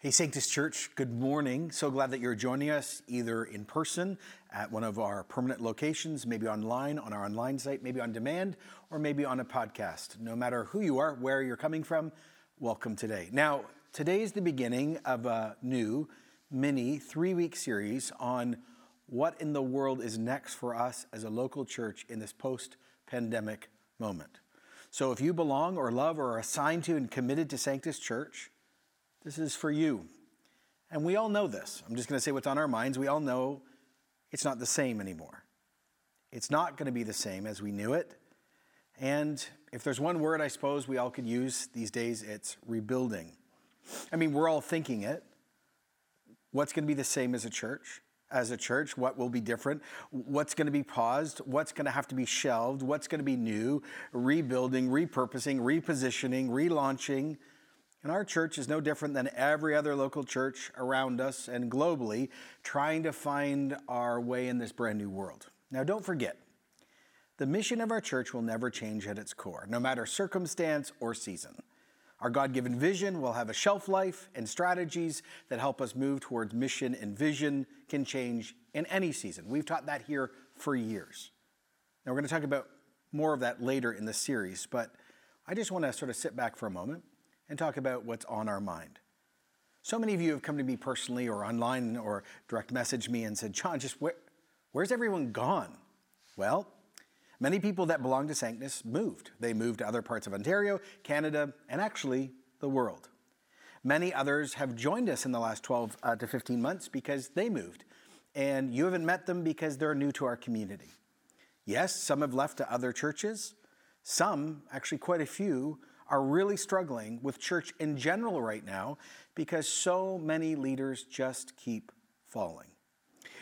Hey, Sanctus Church, good morning. So glad that you're joining us either in person at one of our permanent locations, maybe online on our online site, maybe on demand, or maybe on a podcast. No matter who you are, where you're coming from, welcome today. Now, today is the beginning of a new mini three week series on what in the world is next for us as a local church in this post pandemic moment. So, if you belong or love or are assigned to and committed to Sanctus Church, this is for you. And we all know this. I'm just going to say what's on our minds. We all know it's not the same anymore. It's not going to be the same as we knew it. And if there's one word I suppose we all could use these days, it's rebuilding. I mean, we're all thinking it. What's going to be the same as a church? As a church, what will be different? What's going to be paused? What's going to have to be shelved? What's going to be new? Rebuilding, repurposing, repositioning, relaunching. And our church is no different than every other local church around us and globally, trying to find our way in this brand new world. Now, don't forget, the mission of our church will never change at its core, no matter circumstance or season. Our God given vision will have a shelf life, and strategies that help us move towards mission and vision can change in any season. We've taught that here for years. Now, we're going to talk about more of that later in the series, but I just want to sort of sit back for a moment and talk about what's on our mind. So many of you have come to me personally or online or direct messaged me and said, John, just where, where's everyone gone? Well, many people that belong to Sanctus moved. They moved to other parts of Ontario, Canada, and actually the world. Many others have joined us in the last 12 uh, to 15 months because they moved. And you haven't met them because they're new to our community. Yes, some have left to other churches. Some, actually quite a few, are really struggling with church in general right now because so many leaders just keep falling.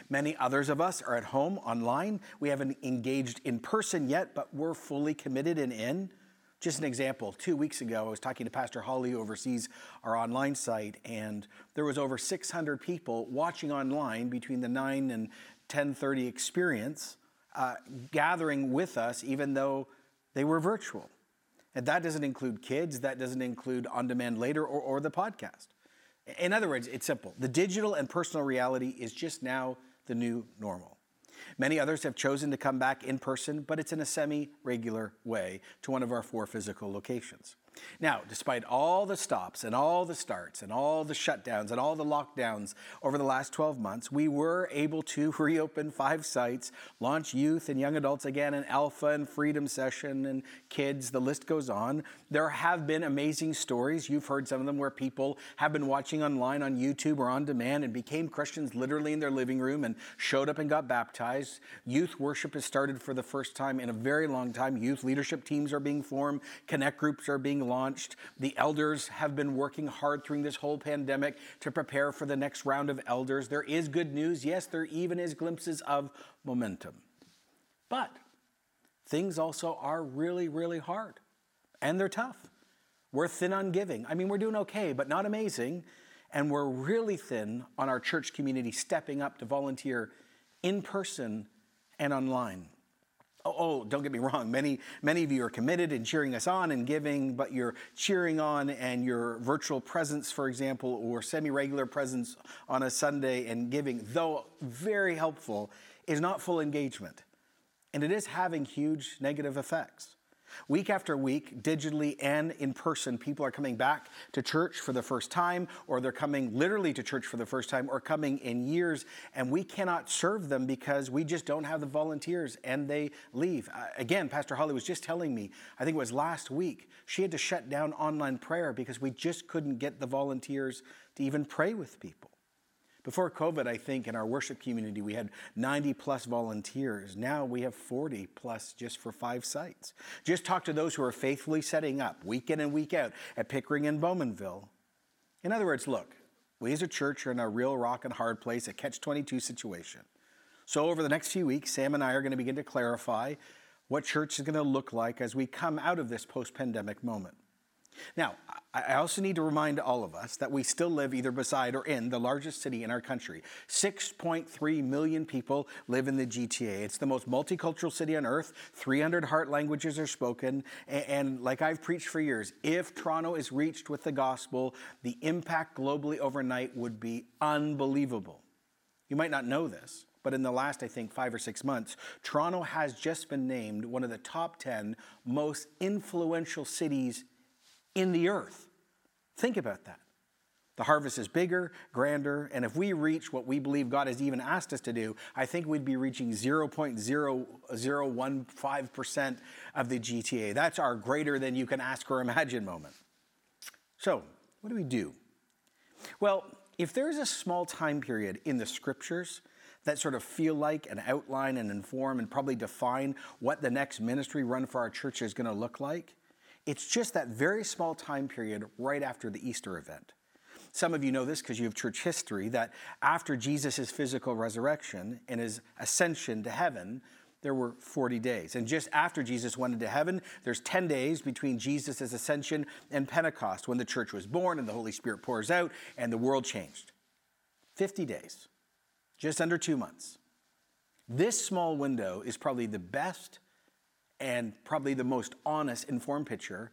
Many others of us are at home online. We haven't engaged in person yet, but we're fully committed and in. Just an example, two weeks ago, I was talking to Pastor Holly who oversees our online site, and there was over 600 people watching online between the 9 and 10:30 experience, uh, gathering with us, even though they were virtual. And that doesn't include kids, that doesn't include on demand later or, or the podcast. In other words, it's simple. The digital and personal reality is just now the new normal. Many others have chosen to come back in person, but it's in a semi regular way to one of our four physical locations. Now, despite all the stops and all the starts and all the shutdowns and all the lockdowns over the last 12 months, we were able to reopen five sites, launch youth and young adults again, and Alpha and Freedom Session and kids, the list goes on. There have been amazing stories. You've heard some of them where people have been watching online on YouTube or on demand and became Christians literally in their living room and showed up and got baptized. Youth worship has started for the first time in a very long time. Youth leadership teams are being formed, connect groups are being launched. The elders have been working hard during this whole pandemic to prepare for the next round of elders. There is good news. Yes, there even is glimpses of momentum. But things also are really, really hard and they're tough. We're thin on giving. I mean, we're doing okay, but not amazing. And we're really thin on our church community stepping up to volunteer in person and online. Oh, oh, don't get me wrong. Many, many of you are committed and cheering us on and giving, but your cheering on and your virtual presence, for example, or semi regular presence on a Sunday and giving, though very helpful, is not full engagement. And it is having huge negative effects. Week after week, digitally and in person, people are coming back to church for the first time, or they're coming literally to church for the first time, or coming in years, and we cannot serve them because we just don't have the volunteers and they leave. Uh, again, Pastor Holly was just telling me, I think it was last week, she had to shut down online prayer because we just couldn't get the volunteers to even pray with people. Before COVID, I think in our worship community, we had 90 plus volunteers. Now we have 40 plus just for five sites. Just talk to those who are faithfully setting up week in and week out at Pickering and Bowmanville. In other words, look, we as a church are in a real rock and hard place, a catch 22 situation. So, over the next few weeks, Sam and I are going to begin to clarify what church is going to look like as we come out of this post pandemic moment. Now, I also need to remind all of us that we still live either beside or in the largest city in our country. 6.3 million people live in the GTA. It's the most multicultural city on earth. 300 heart languages are spoken. And, like I've preached for years, if Toronto is reached with the gospel, the impact globally overnight would be unbelievable. You might not know this, but in the last, I think, five or six months, Toronto has just been named one of the top 10 most influential cities in the earth. Think about that. The harvest is bigger, grander, and if we reach what we believe God has even asked us to do, I think we'd be reaching 0.0015% of the GTA. That's our greater than you can ask or imagine moment. So, what do we do? Well, if there's a small time period in the scriptures that sort of feel like and outline and inform and probably define what the next ministry run for our church is going to look like, it's just that very small time period right after the Easter event. Some of you know this because you have church history that after Jesus' physical resurrection and his ascension to heaven, there were 40 days. And just after Jesus went into heaven, there's 10 days between Jesus' ascension and Pentecost when the church was born and the Holy Spirit pours out and the world changed. 50 days, just under two months. This small window is probably the best and probably the most honest, informed picture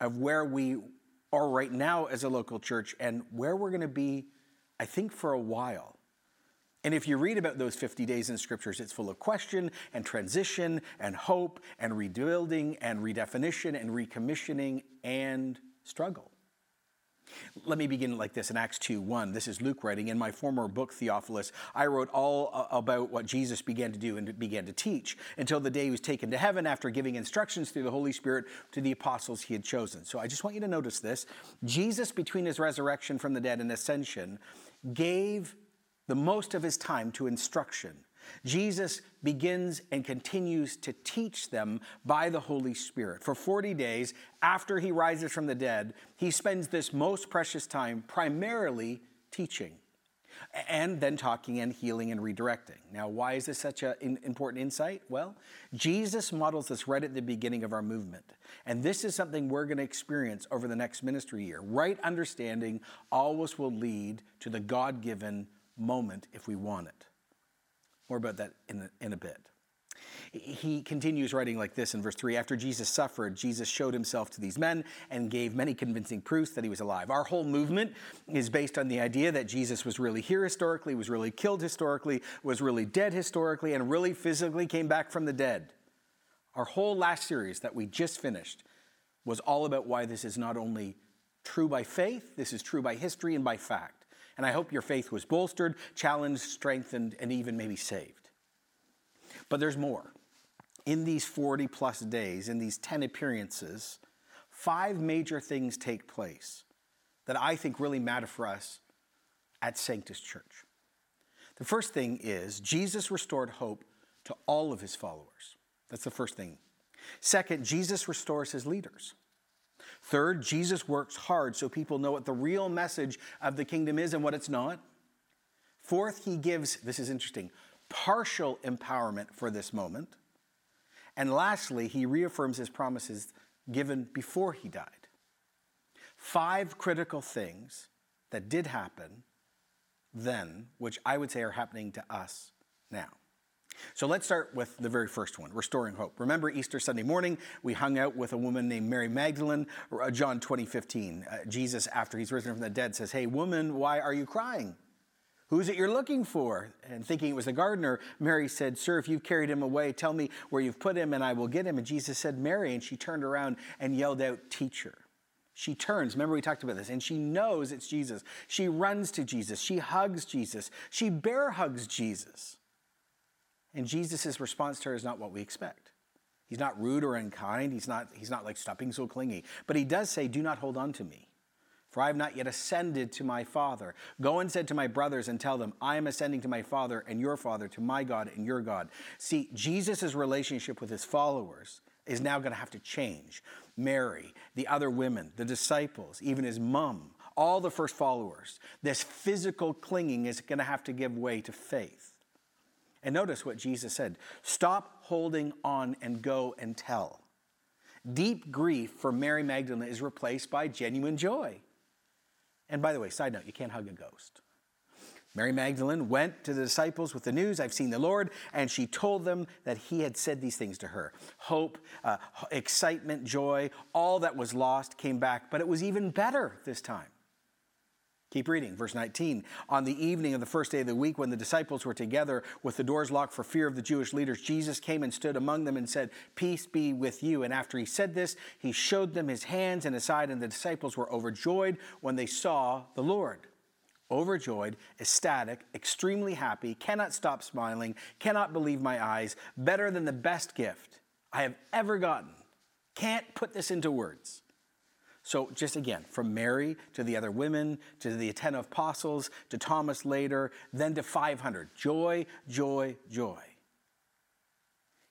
of where we are right now as a local church and where we're going to be, I think, for a while. And if you read about those 50 days in scriptures, it's full of question and transition and hope and rebuilding and redefinition and recommissioning and struggle. Let me begin like this in Acts 2 1. This is Luke writing. In my former book, Theophilus, I wrote all about what Jesus began to do and began to teach until the day he was taken to heaven after giving instructions through the Holy Spirit to the apostles he had chosen. So I just want you to notice this. Jesus, between his resurrection from the dead and ascension, gave the most of his time to instruction Jesus begins and continues to teach them by the Holy Spirit. For 40 days after he rises from the dead, he spends this most precious time primarily teaching and then talking and healing and redirecting. Now, why is this such an important insight? Well, Jesus models this right at the beginning of our movement. And this is something we're going to experience over the next ministry year. Right understanding always will lead to the God given moment if we want it. More about that in a, in a bit. He continues writing like this in verse 3 After Jesus suffered, Jesus showed himself to these men and gave many convincing proofs that he was alive. Our whole movement is based on the idea that Jesus was really here historically, was really killed historically, was really dead historically, and really physically came back from the dead. Our whole last series that we just finished was all about why this is not only true by faith, this is true by history and by fact. And I hope your faith was bolstered, challenged, strengthened, and even maybe saved. But there's more. In these 40 plus days, in these 10 appearances, five major things take place that I think really matter for us at Sanctus Church. The first thing is Jesus restored hope to all of his followers. That's the first thing. Second, Jesus restores his leaders. Third, Jesus works hard so people know what the real message of the kingdom is and what it's not. Fourth, he gives, this is interesting, partial empowerment for this moment. And lastly, he reaffirms his promises given before he died. Five critical things that did happen then, which I would say are happening to us now. So let's start with the very first one, restoring hope. Remember Easter Sunday morning, we hung out with a woman named Mary Magdalene, uh, John 20, 15. Uh, Jesus, after he's risen from the dead, says, Hey, woman, why are you crying? Who's it you're looking for? And thinking it was the gardener, Mary said, Sir, if you've carried him away, tell me where you've put him and I will get him. And Jesus said, Mary. And she turned around and yelled out, Teacher. She turns, remember we talked about this, and she knows it's Jesus. She runs to Jesus. She hugs Jesus. She bear hugs Jesus. And Jesus' response to her is not what we expect. He's not rude or unkind. He's not, he's not like, stop being so clingy. But he does say, Do not hold on to me, for I have not yet ascended to my Father. Go and said to my brothers and tell them, I am ascending to my Father and your Father, to my God and your God. See, Jesus' relationship with his followers is now going to have to change. Mary, the other women, the disciples, even his mom, all the first followers, this physical clinging is going to have to give way to faith. And notice what Jesus said stop holding on and go and tell. Deep grief for Mary Magdalene is replaced by genuine joy. And by the way, side note, you can't hug a ghost. Mary Magdalene went to the disciples with the news, I've seen the Lord, and she told them that he had said these things to her. Hope, uh, excitement, joy, all that was lost came back, but it was even better this time. Keep reading, verse 19. On the evening of the first day of the week, when the disciples were together with the doors locked for fear of the Jewish leaders, Jesus came and stood among them and said, Peace be with you. And after he said this, he showed them his hands and his side, and the disciples were overjoyed when they saw the Lord. Overjoyed, ecstatic, extremely happy, cannot stop smiling, cannot believe my eyes, better than the best gift I have ever gotten. Can't put this into words. So, just again, from Mary to the other women, to the ten apostles, to Thomas later, then to 500. Joy, joy, joy.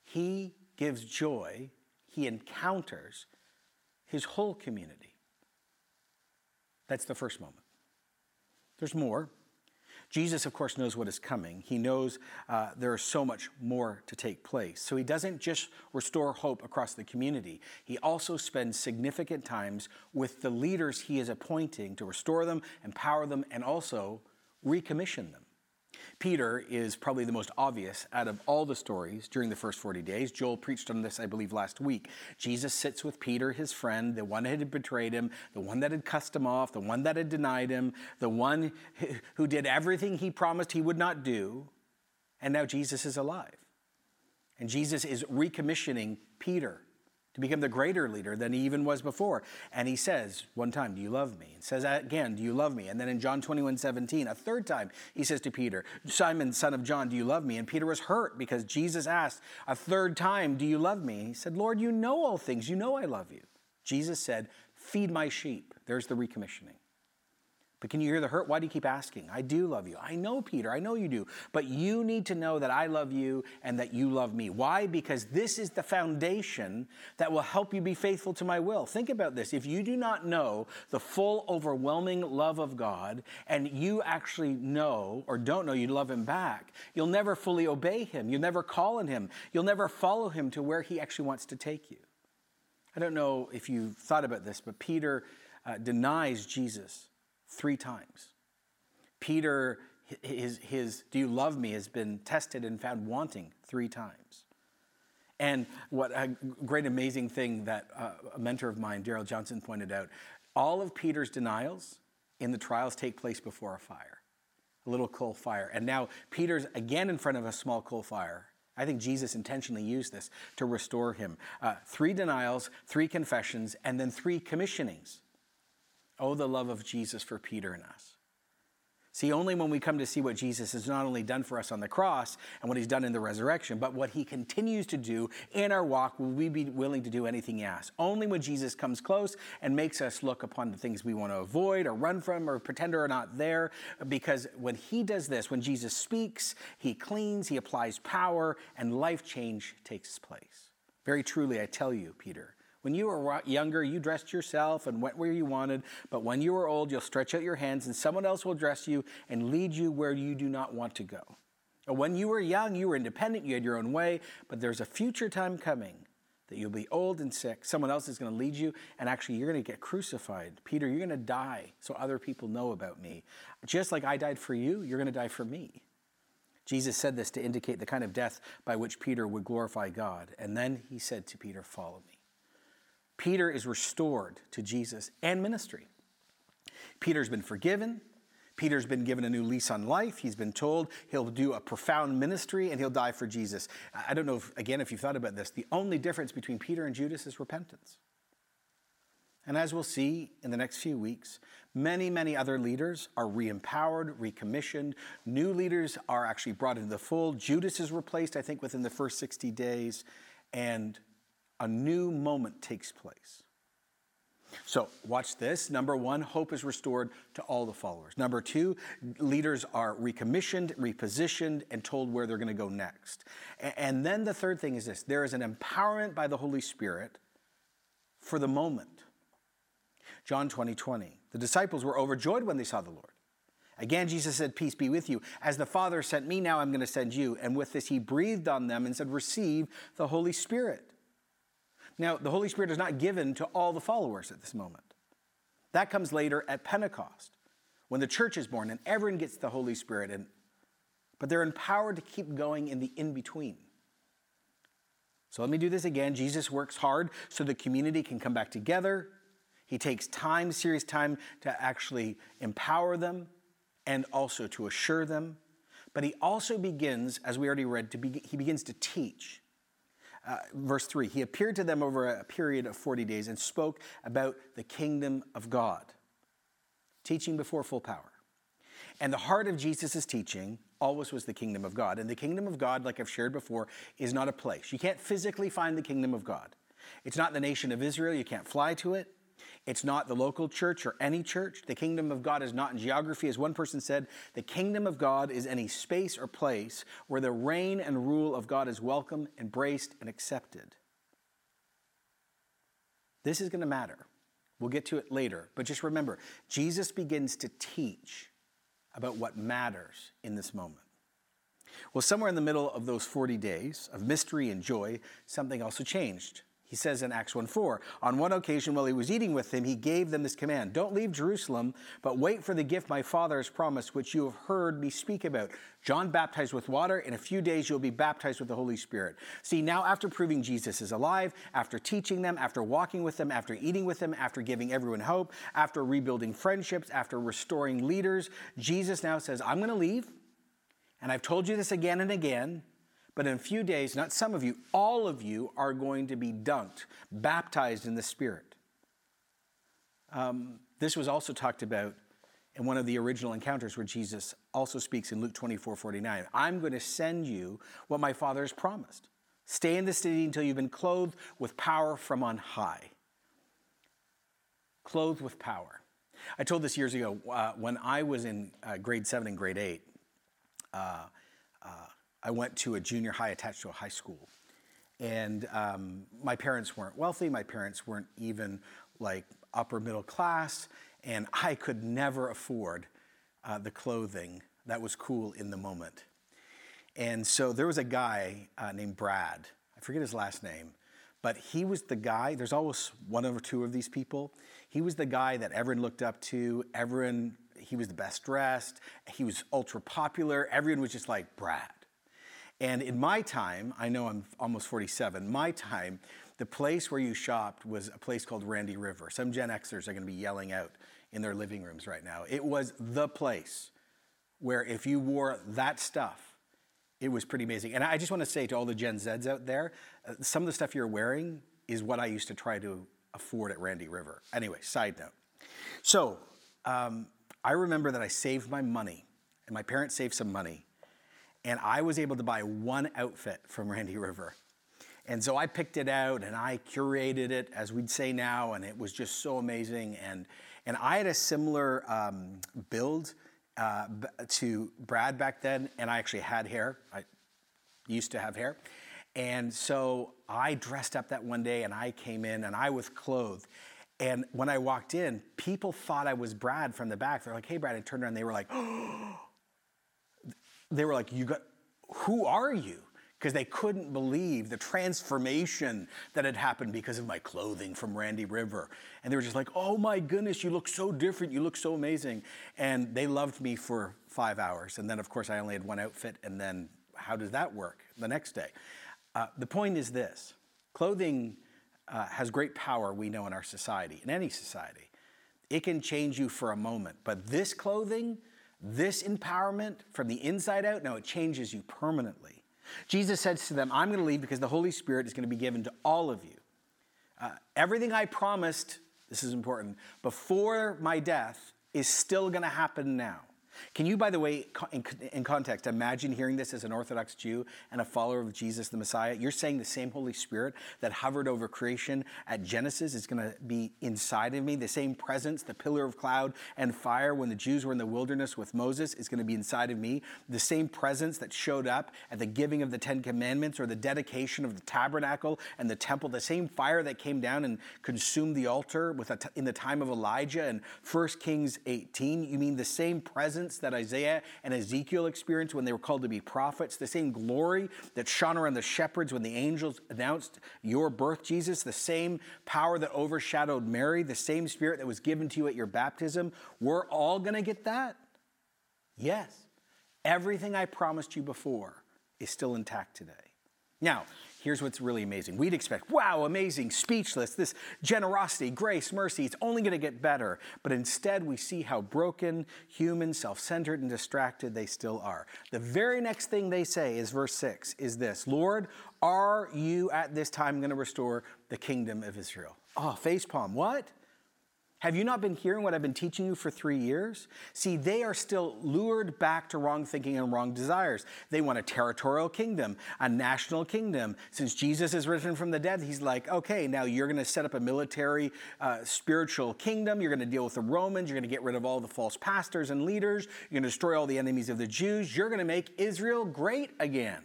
He gives joy, he encounters his whole community. That's the first moment. There's more. Jesus, of course, knows what is coming. He knows uh, there is so much more to take place. So he doesn't just restore hope across the community, he also spends significant times with the leaders he is appointing to restore them, empower them, and also recommission them. Peter is probably the most obvious out of all the stories during the first 40 days. Joel preached on this, I believe, last week. Jesus sits with Peter, his friend, the one that had betrayed him, the one that had cussed him off, the one that had denied him, the one who did everything he promised he would not do. And now Jesus is alive. And Jesus is recommissioning Peter to become the greater leader than he even was before. And he says one time, Do you love me? And says again, Do you love me? And then in John 21 17, a third time, he says to Peter, Simon, son of John, do you love me? And Peter was hurt because Jesus asked a third time, Do you love me? He said, Lord, you know all things. You know I love you. Jesus said, Feed my sheep. There's the recommissioning. But can you hear the hurt? Why do you keep asking? I do love you. I know, Peter, I know you do. But you need to know that I love you and that you love me. Why? Because this is the foundation that will help you be faithful to my will. Think about this. If you do not know the full, overwhelming love of God, and you actually know or don't know you love him back, you'll never fully obey him. You'll never call on him. You'll never follow him to where he actually wants to take you. I don't know if you've thought about this, but Peter uh, denies Jesus three times. Peter, his, his do you love me has been tested and found wanting three times. And what a great amazing thing that uh, a mentor of mine, Daryl Johnson, pointed out all of Peter's denials in the trials take place before a fire, a little coal fire. And now Peter's again in front of a small coal fire. I think Jesus intentionally used this to restore him. Uh, three denials, three confessions, and then three commissionings. Oh, the love of Jesus for Peter and us. See, only when we come to see what Jesus has not only done for us on the cross and what he's done in the resurrection, but what he continues to do in our walk will we be willing to do anything he asks. Only when Jesus comes close and makes us look upon the things we want to avoid or run from or pretend are not there. Because when he does this, when Jesus speaks, he cleans, he applies power, and life change takes place. Very truly, I tell you, Peter, when you were younger, you dressed yourself and went where you wanted, but when you are old, you'll stretch out your hands and someone else will dress you and lead you where you do not want to go. When you were young, you were independent, you had your own way, but there's a future time coming that you'll be old and sick. Someone else is going to lead you, and actually, you're going to get crucified. Peter, you're going to die so other people know about me. Just like I died for you, you're going to die for me. Jesus said this to indicate the kind of death by which Peter would glorify God. And then he said to Peter, Follow me. Peter is restored to Jesus and ministry. Peter's been forgiven. Peter's been given a new lease on life. He's been told he'll do a profound ministry and he'll die for Jesus. I don't know, if, again, if you've thought about this, the only difference between Peter and Judas is repentance. And as we'll see in the next few weeks, many, many other leaders are re empowered, recommissioned. New leaders are actually brought into the fold. Judas is replaced, I think, within the first 60 days. And a new moment takes place. So, watch this. Number one, hope is restored to all the followers. Number two, leaders are recommissioned, repositioned, and told where they're going to go next. And then the third thing is this there is an empowerment by the Holy Spirit for the moment. John 20 20. The disciples were overjoyed when they saw the Lord. Again, Jesus said, Peace be with you. As the Father sent me, now I'm going to send you. And with this, he breathed on them and said, Receive the Holy Spirit. Now, the Holy Spirit is not given to all the followers at this moment. That comes later at Pentecost, when the church is born and everyone gets the Holy Spirit, and, but they're empowered to keep going in the in between. So let me do this again. Jesus works hard so the community can come back together. He takes time, serious time, to actually empower them and also to assure them. But he also begins, as we already read, to be, he begins to teach. Uh, verse 3 He appeared to them over a period of 40 days and spoke about the kingdom of God, teaching before full power. And the heart of Jesus' teaching always was the kingdom of God. And the kingdom of God, like I've shared before, is not a place. You can't physically find the kingdom of God. It's not the nation of Israel. You can't fly to it. It's not the local church or any church. The kingdom of God is not in geography. As one person said, the kingdom of God is any space or place where the reign and rule of God is welcome, embraced, and accepted. This is going to matter. We'll get to it later. But just remember, Jesus begins to teach about what matters in this moment. Well, somewhere in the middle of those 40 days of mystery and joy, something also changed. He says in Acts 1 4, on one occasion while he was eating with them, he gave them this command Don't leave Jerusalem, but wait for the gift my Father has promised, which you have heard me speak about. John baptized with water. In a few days, you'll be baptized with the Holy Spirit. See, now after proving Jesus is alive, after teaching them, after walking with them, after eating with them, after giving everyone hope, after rebuilding friendships, after restoring leaders, Jesus now says, I'm going to leave. And I've told you this again and again. But in a few days, not some of you, all of you are going to be dunked, baptized in the Spirit. Um, this was also talked about in one of the original encounters where Jesus also speaks in Luke 24 49. I'm going to send you what my Father has promised. Stay in the city until you've been clothed with power from on high. Clothed with power. I told this years ago uh, when I was in uh, grade seven and grade eight. Uh, uh I went to a junior high attached to a high school. And um, my parents weren't wealthy, my parents weren't even like upper middle class, and I could never afford uh, the clothing that was cool in the moment. And so there was a guy uh, named Brad, I forget his last name, but he was the guy, there's always one or two of these people. He was the guy that everyone looked up to, everyone, he was the best dressed, he was ultra popular, everyone was just like, Brad. And in my time, I know I'm almost 47, my time, the place where you shopped was a place called Randy River. Some Gen Xers are going to be yelling out in their living rooms right now. It was the place where if you wore that stuff, it was pretty amazing. And I just want to say to all the Gen Zs out there, uh, some of the stuff you're wearing is what I used to try to afford at Randy River. Anyway, side note. So um, I remember that I saved my money, and my parents saved some money and I was able to buy one outfit from Randy River. And so I picked it out and I curated it, as we'd say now, and it was just so amazing. And, and I had a similar um, build uh, to Brad back then, and I actually had hair. I used to have hair. And so I dressed up that one day and I came in and I was clothed. And when I walked in, people thought I was Brad from the back. They're like, hey, Brad. I turned around, they were like, oh, they were like, "You got, who are you?" Because they couldn't believe the transformation that had happened because of my clothing from Randy River, and they were just like, "Oh my goodness, you look so different. You look so amazing." And they loved me for five hours, and then of course I only had one outfit, and then how does that work the next day? Uh, the point is this: clothing uh, has great power. We know in our society, in any society, it can change you for a moment, but this clothing this empowerment from the inside out, no, it changes you permanently. Jesus says to them, I'm going to leave because the Holy Spirit is going to be given to all of you. Uh, everything I promised, this is important, before my death is still going to happen now. Can you, by the way, in context, imagine hearing this as an Orthodox Jew and a follower of Jesus the Messiah? You're saying the same Holy Spirit that hovered over creation at Genesis is going to be inside of me. The same presence, the pillar of cloud and fire when the Jews were in the wilderness with Moses is going to be inside of me. The same presence that showed up at the giving of the Ten Commandments or the dedication of the tabernacle and the temple, the same fire that came down and consumed the altar with in the time of Elijah in 1 Kings 18. You mean the same presence? That Isaiah and Ezekiel experienced when they were called to be prophets, the same glory that shone around the shepherds when the angels announced your birth, Jesus, the same power that overshadowed Mary, the same spirit that was given to you at your baptism. We're all going to get that? Yes. Everything I promised you before is still intact today. Now, here's what's really amazing. We'd expect, wow, amazing, speechless, this generosity, grace, mercy, it's only going to get better. But instead, we see how broken, human, self centered, and distracted they still are. The very next thing they say is verse 6 is this Lord, are you at this time going to restore the kingdom of Israel? Ah, oh, facepalm. What? Have you not been hearing what I've been teaching you for three years? See, they are still lured back to wrong thinking and wrong desires. They want a territorial kingdom, a national kingdom. Since Jesus is risen from the dead, he's like, okay, now you're going to set up a military, uh, spiritual kingdom. You're going to deal with the Romans. You're going to get rid of all the false pastors and leaders. You're going to destroy all the enemies of the Jews. You're going to make Israel great again.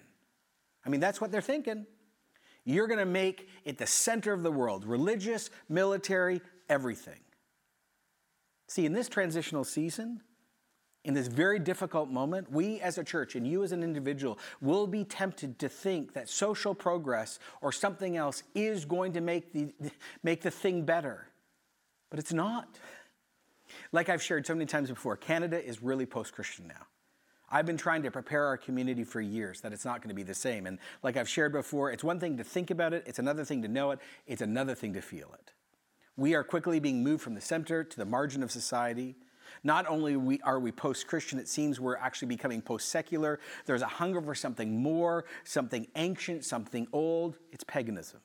I mean, that's what they're thinking. You're going to make it the center of the world religious, military, everything. See, in this transitional season, in this very difficult moment, we as a church and you as an individual will be tempted to think that social progress or something else is going to make the, make the thing better. But it's not. Like I've shared so many times before, Canada is really post Christian now. I've been trying to prepare our community for years that it's not going to be the same. And like I've shared before, it's one thing to think about it, it's another thing to know it, it's another thing to feel it. We are quickly being moved from the center to the margin of society. Not only are we post Christian, it seems we're actually becoming post secular. There's a hunger for something more, something ancient, something old. It's paganism.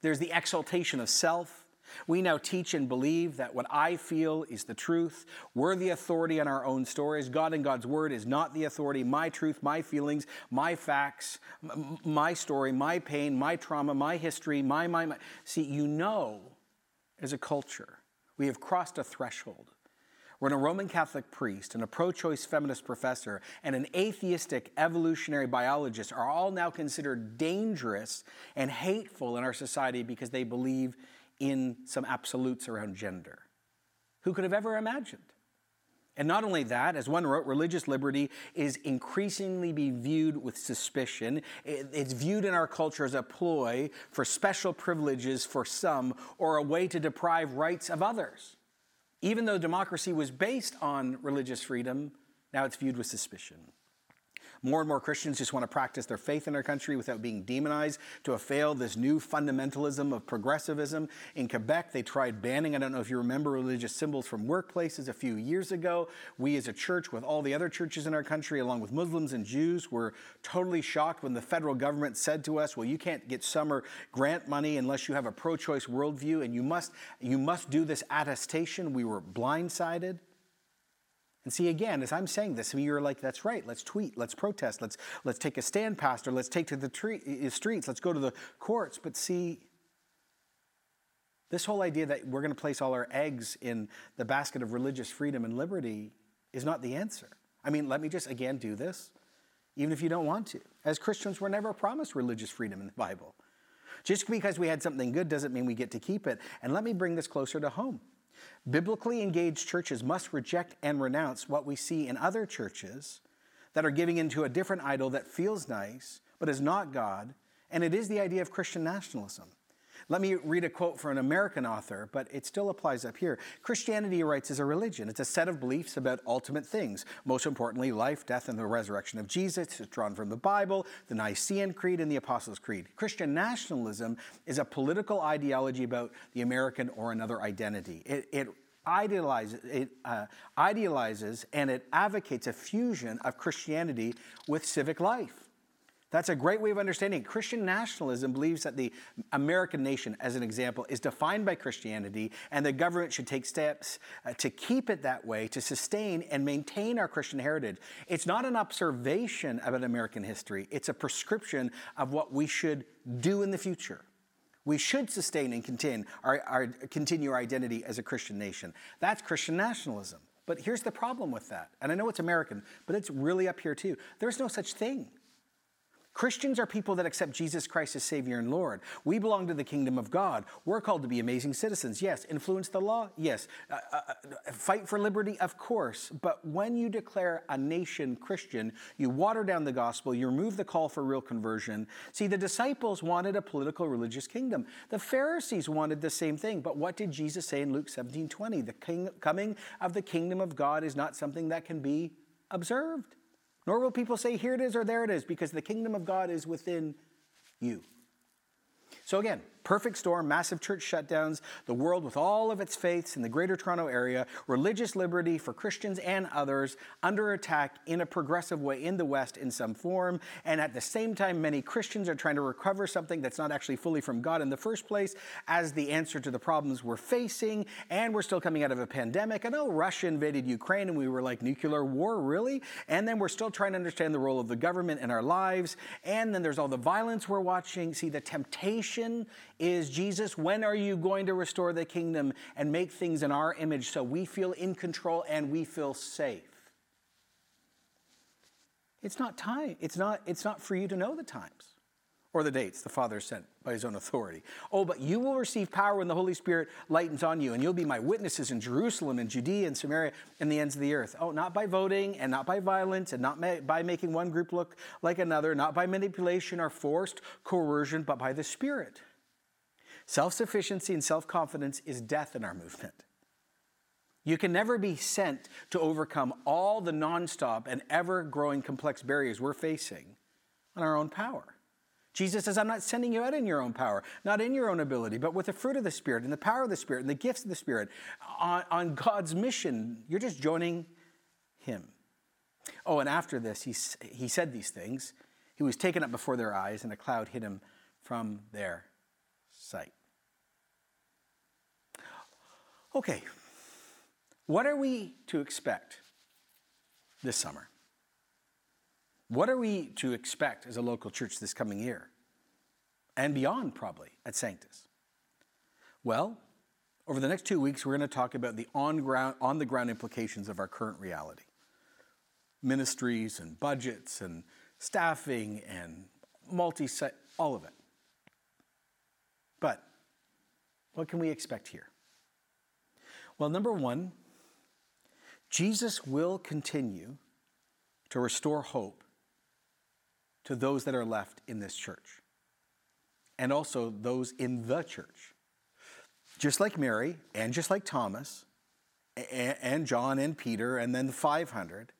There's the exaltation of self. We now teach and believe that what I feel is the truth. We're the authority on our own stories. God and God's word is not the authority. My truth, my feelings, my facts, my story, my pain, my trauma, my history, my, my, my. See, you know as a culture, we have crossed a threshold when a Roman Catholic priest and a pro choice feminist professor and an atheistic evolutionary biologist are all now considered dangerous and hateful in our society because they believe in some absolutes around gender. Who could have ever imagined? And not only that, as one wrote, religious liberty is increasingly be viewed with suspicion. It's viewed in our culture as a ploy for special privileges for some or a way to deprive rights of others. Even though democracy was based on religious freedom, now it's viewed with suspicion. More and more Christians just want to practice their faith in our country without being demonized to a fail this new fundamentalism of progressivism. In Quebec, they tried banning, I don't know if you remember, religious symbols from workplaces a few years ago. We as a church, with all the other churches in our country, along with Muslims and Jews, were totally shocked when the federal government said to us, well, you can't get summer grant money unless you have a pro-choice worldview, and you must, you must do this attestation. We were blindsided. And see, again, as I'm saying this, some of you are like, that's right, let's tweet, let's protest, let's, let's take a stand, Pastor, let's take to the tree, streets, let's go to the courts. But see, this whole idea that we're going to place all our eggs in the basket of religious freedom and liberty is not the answer. I mean, let me just again do this, even if you don't want to. As Christians, we're never promised religious freedom in the Bible. Just because we had something good doesn't mean we get to keep it. And let me bring this closer to home. Biblically engaged churches must reject and renounce what we see in other churches that are giving into a different idol that feels nice but is not God, and it is the idea of Christian nationalism. Let me read a quote from an American author, but it still applies up here. Christianity, writes, is a religion. It's a set of beliefs about ultimate things. Most importantly, life, death, and the resurrection of Jesus. It's drawn from the Bible, the Nicene Creed, and the Apostles' Creed. Christian nationalism is a political ideology about the American or another identity. It, it idealizes, it uh, idealizes and it advocates a fusion of Christianity with civic life. That's a great way of understanding. Christian nationalism believes that the American nation, as an example, is defined by Christianity, and the government should take steps uh, to keep it that way, to sustain and maintain our Christian heritage. It's not an observation about American history, it's a prescription of what we should do in the future. We should sustain and our, our, continue our identity as a Christian nation. That's Christian nationalism. But here's the problem with that. And I know it's American, but it's really up here too. There's no such thing. Christians are people that accept Jesus Christ as Savior and Lord. We belong to the kingdom of God. We're called to be amazing citizens. Yes. Influence the law? Yes. Uh, uh, uh, fight for liberty? Of course. But when you declare a nation Christian, you water down the gospel, you remove the call for real conversion. See, the disciples wanted a political religious kingdom. The Pharisees wanted the same thing. But what did Jesus say in Luke 17 20? The king, coming of the kingdom of God is not something that can be observed. Nor will people say, here it is or there it is, because the kingdom of God is within you. So, again, perfect storm, massive church shutdowns, the world with all of its faiths in the Greater Toronto Area, religious liberty for Christians and others under attack in a progressive way in the West in some form. And at the same time, many Christians are trying to recover something that's not actually fully from God in the first place as the answer to the problems we're facing. And we're still coming out of a pandemic. I know Russia invaded Ukraine and we were like, nuclear war, really? And then we're still trying to understand the role of the government in our lives. And then there's all the violence we're watching. See, the temptation is Jesus, when are you going to restore the kingdom and make things in our image so we feel in control and we feel safe? It's not time. It's not, it's not for you to know the times or the dates the Father sent by his own authority. Oh, but you will receive power when the Holy Spirit lightens on you, and you'll be my witnesses in Jerusalem and Judea and Samaria and the ends of the earth. Oh, not by voting and not by violence and not by making one group look like another, not by manipulation or forced coercion, but by the Spirit. Self sufficiency and self confidence is death in our movement. You can never be sent to overcome all the nonstop and ever growing complex barriers we're facing on our own power. Jesus says, I'm not sending you out in your own power, not in your own ability, but with the fruit of the Spirit and the power of the Spirit and the gifts of the Spirit on, on God's mission. You're just joining Him. Oh, and after this, he, he said these things. He was taken up before their eyes, and a cloud hid him from their sight. Okay, what are we to expect this summer? What are we to expect as a local church this coming year? And beyond, probably, at Sanctus? Well, over the next two weeks, we're going to talk about the on, ground, on the ground implications of our current reality ministries and budgets and staffing and multi site, all of it. But what can we expect here? Well, number one, Jesus will continue to restore hope to those that are left in this church and also those in the church. Just like Mary and just like Thomas and John and Peter and then the 500,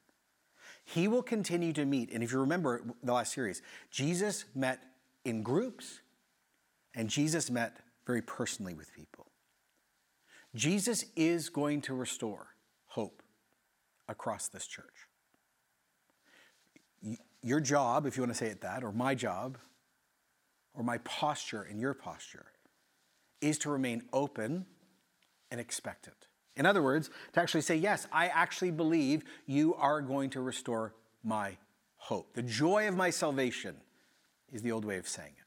he will continue to meet. And if you remember the last series, Jesus met in groups and Jesus met very personally with people. Jesus is going to restore hope across this church. Your job, if you want to say it that, or my job, or my posture and your posture, is to remain open and expectant. In other words, to actually say, Yes, I actually believe you are going to restore my hope. The joy of my salvation is the old way of saying it.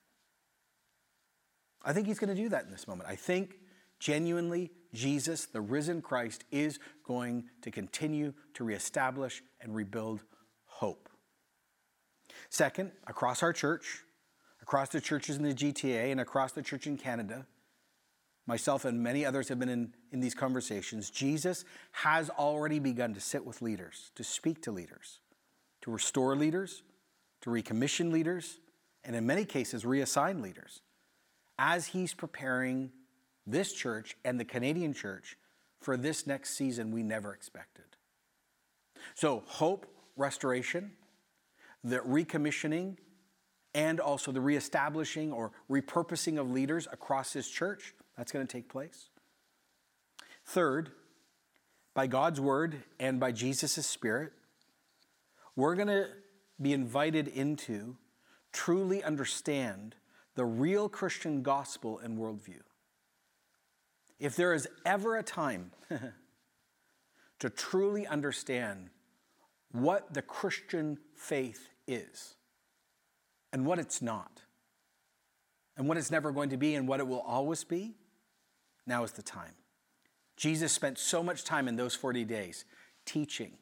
I think he's going to do that in this moment. I think genuinely Jesus, the risen Christ, is going to continue to reestablish and rebuild hope. Second, across our church, across the churches in the GTA, and across the church in Canada, myself and many others have been in, in these conversations. Jesus has already begun to sit with leaders, to speak to leaders, to restore leaders, to recommission leaders, and in many cases, reassign leaders as he's preparing this church and the Canadian church for this next season we never expected. So, hope, restoration, the recommissioning, and also the reestablishing or repurposing of leaders across this church, that's going to take place. Third, by God's word and by Jesus' spirit, we're going to be invited into truly understand the real Christian gospel and worldview. If there is ever a time to truly understand what the Christian faith is and what it's not, and what it's never going to be and what it will always be, now is the time. Jesus spent so much time in those 40 days teaching,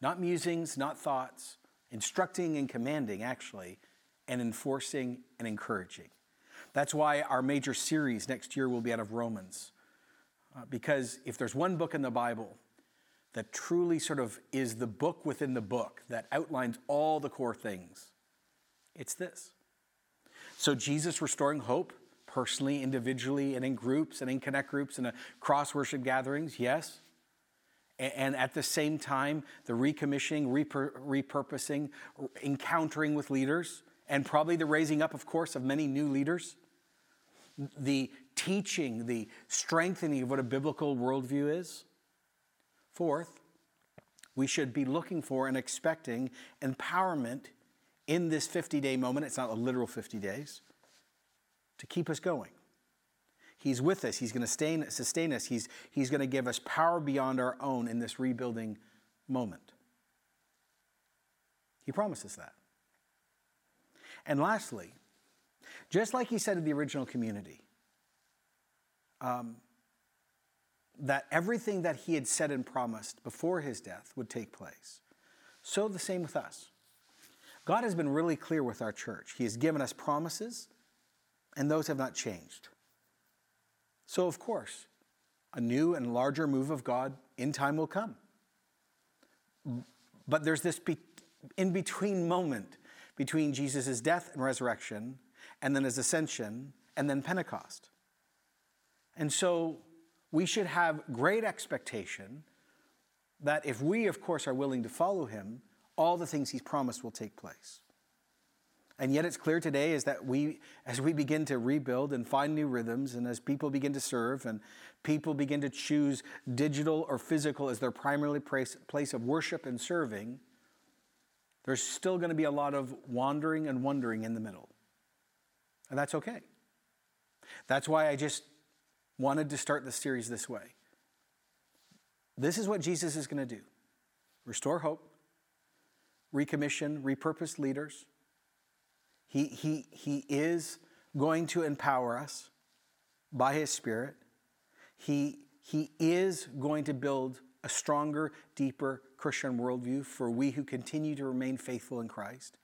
not musings, not thoughts, instructing and commanding, actually, and enforcing and encouraging. That's why our major series next year will be out of Romans. Uh, because if there's one book in the Bible that truly sort of is the book within the book that outlines all the core things, it's this. So, Jesus restoring hope personally, individually, and in groups and in connect groups and cross worship gatherings, yes. And at the same time, the recommissioning, repurposing, encountering with leaders, and probably the raising up, of course, of many new leaders. The teaching, the strengthening of what a biblical worldview is. Fourth, we should be looking for and expecting empowerment in this 50 day moment. It's not a literal 50 days to keep us going. He's with us. He's going to sustain us. He's, he's going to give us power beyond our own in this rebuilding moment. He promises that. And lastly, just like he said to the original community, um, that everything that he had said and promised before his death would take place, so the same with us. God has been really clear with our church. He has given us promises, and those have not changed. So, of course, a new and larger move of God in time will come. But there's this be- in between moment between Jesus' death and resurrection, and then his ascension, and then Pentecost. And so we should have great expectation that if we, of course, are willing to follow him, all the things he's promised will take place. And yet it's clear today is that we, as we begin to rebuild and find new rhythms, and as people begin to serve, and people begin to choose digital or physical as their primary place, place of worship and serving, there's still going to be a lot of wandering and wondering in the middle. And that's okay. That's why I just wanted to start the series this way. This is what Jesus is going to do restore hope, recommission, repurpose leaders he, he, he is going to empower us by His Spirit. He, he is going to build a stronger, deeper Christian worldview for we who continue to remain faithful in Christ.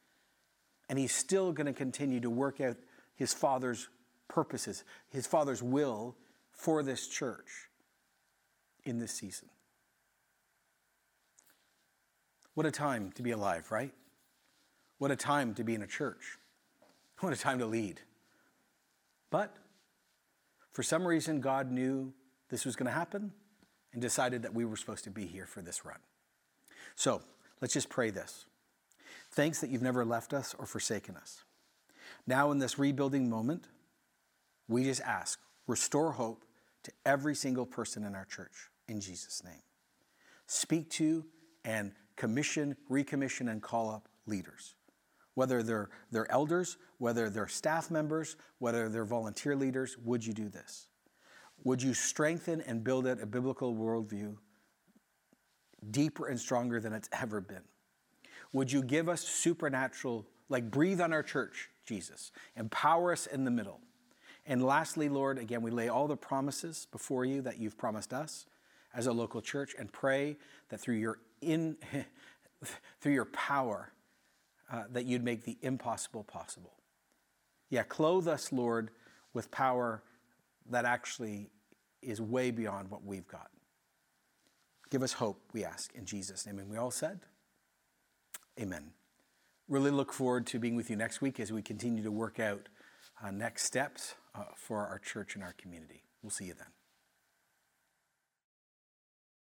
And He's still going to continue to work out His Father's purposes, His Father's will for this church in this season. What a time to be alive, right? What a time to be in a church. What a time to lead. But for some reason, God knew this was going to happen and decided that we were supposed to be here for this run. So let's just pray this. Thanks that you've never left us or forsaken us. Now, in this rebuilding moment, we just ask, restore hope to every single person in our church in Jesus' name. Speak to and commission, recommission, and call up leaders whether they're, they're elders, whether they're staff members, whether they're volunteer leaders, would you do this? Would you strengthen and build out a biblical worldview deeper and stronger than it's ever been? Would you give us supernatural, like breathe on our church, Jesus, empower us in the middle? And lastly, Lord, again, we lay all the promises before you that you've promised us as a local church and pray that through your in through your power uh, that you'd make the impossible possible. Yeah, clothe us, Lord, with power that actually is way beyond what we've got. Give us hope, we ask, in Jesus' name. And we all said, Amen. Really look forward to being with you next week as we continue to work out uh, next steps uh, for our church and our community. We'll see you then.